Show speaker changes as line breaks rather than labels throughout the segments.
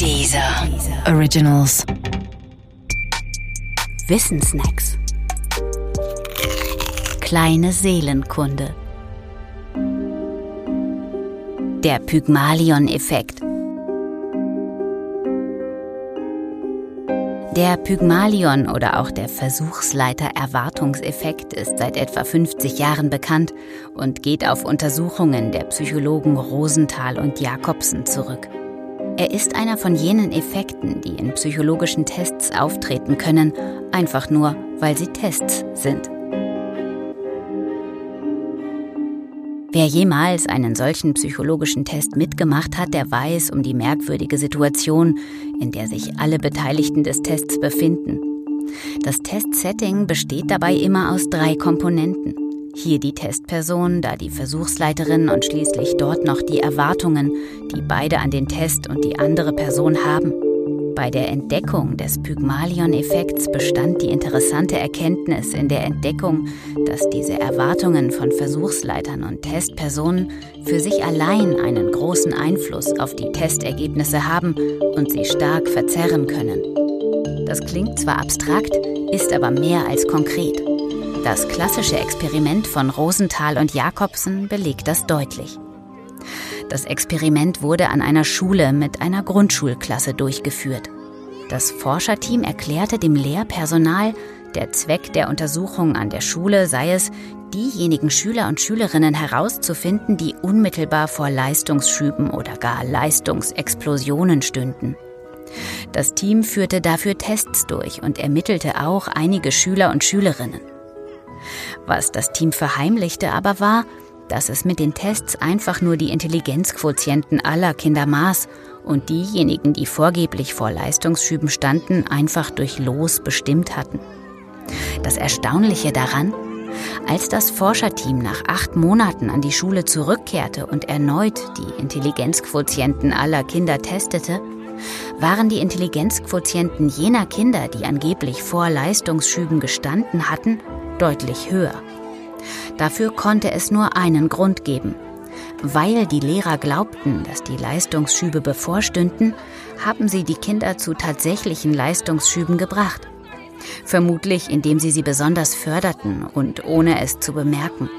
Dieser Originals.
Wissensnacks. Kleine Seelenkunde. Der Pygmalion-Effekt. Der Pygmalion oder auch der Versuchsleiter-Erwartungseffekt ist seit etwa 50 Jahren bekannt und geht auf Untersuchungen der Psychologen Rosenthal und Jakobsen zurück. Er ist einer von jenen Effekten, die in psychologischen Tests auftreten können, einfach nur, weil sie Tests sind. Wer jemals einen solchen psychologischen Test mitgemacht hat, der weiß um die merkwürdige Situation, in der sich alle Beteiligten des Tests befinden. Das Testsetting besteht dabei immer aus drei Komponenten. Hier die Testperson, da die Versuchsleiterin und schließlich dort noch die Erwartungen, die beide an den Test und die andere Person haben. Bei der Entdeckung des Pygmalion-Effekts bestand die interessante Erkenntnis in der Entdeckung, dass diese Erwartungen von Versuchsleitern und Testpersonen für sich allein einen großen Einfluss auf die Testergebnisse haben und sie stark verzerren können. Das klingt zwar abstrakt, ist aber mehr als konkret. Das klassische Experiment von Rosenthal und Jakobsen belegt das deutlich. Das Experiment wurde an einer Schule mit einer Grundschulklasse durchgeführt. Das Forscherteam erklärte dem Lehrpersonal, der Zweck der Untersuchung an der Schule sei es, diejenigen Schüler und Schülerinnen herauszufinden, die unmittelbar vor Leistungsschüben oder gar Leistungsexplosionen stünden. Das Team führte dafür Tests durch und ermittelte auch einige Schüler und Schülerinnen. Was das Team verheimlichte aber war, dass es mit den Tests einfach nur die Intelligenzquotienten aller Kinder maß und diejenigen, die vorgeblich vor Leistungsschüben standen, einfach durch Los bestimmt hatten. Das Erstaunliche daran, als das Forscherteam nach acht Monaten an die Schule zurückkehrte und erneut die Intelligenzquotienten aller Kinder testete, waren die Intelligenzquotienten jener Kinder, die angeblich vor Leistungsschüben gestanden hatten, deutlich höher. Dafür konnte es nur einen Grund geben. Weil die Lehrer glaubten, dass die Leistungsschübe bevorstünden, haben sie die Kinder zu tatsächlichen Leistungsschüben gebracht. Vermutlich indem sie sie besonders förderten und ohne es zu bemerken.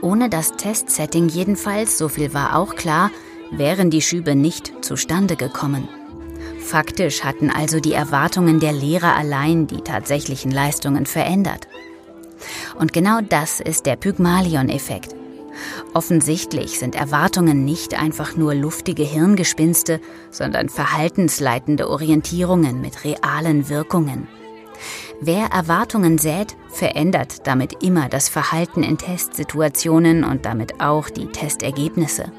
Ohne das Testsetting jedenfalls, so viel war auch klar, wären die Schübe nicht zustande gekommen. Faktisch hatten also die Erwartungen der Lehrer allein die tatsächlichen Leistungen verändert. Und genau das ist der Pygmalion-Effekt. Offensichtlich sind Erwartungen nicht einfach nur luftige Hirngespinste, sondern verhaltensleitende Orientierungen mit realen Wirkungen. Wer Erwartungen sät, verändert damit immer das Verhalten in Testsituationen und damit auch die Testergebnisse.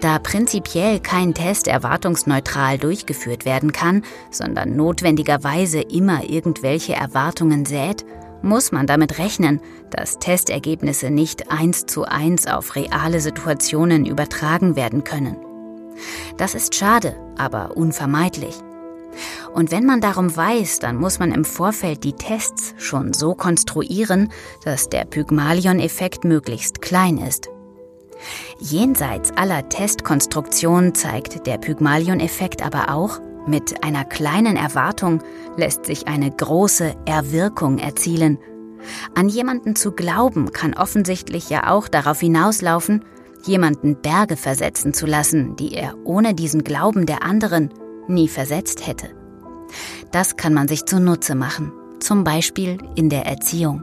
Da prinzipiell kein Test erwartungsneutral durchgeführt werden kann, sondern notwendigerweise immer irgendwelche Erwartungen sät, muss man damit rechnen, dass Testergebnisse nicht eins zu eins auf reale Situationen übertragen werden können. Das ist schade, aber unvermeidlich. Und wenn man darum weiß, dann muss man im Vorfeld die Tests schon so konstruieren, dass der Pygmalion-Effekt möglichst klein ist. Jenseits aller Testkonstruktion zeigt der Pygmalion-Effekt aber auch, mit einer kleinen Erwartung lässt sich eine große Erwirkung erzielen. An jemanden zu glauben kann offensichtlich ja auch darauf hinauslaufen, jemanden Berge versetzen zu lassen, die er ohne diesen Glauben der anderen nie versetzt hätte. Das kann man sich zunutze machen, zum Beispiel in der Erziehung.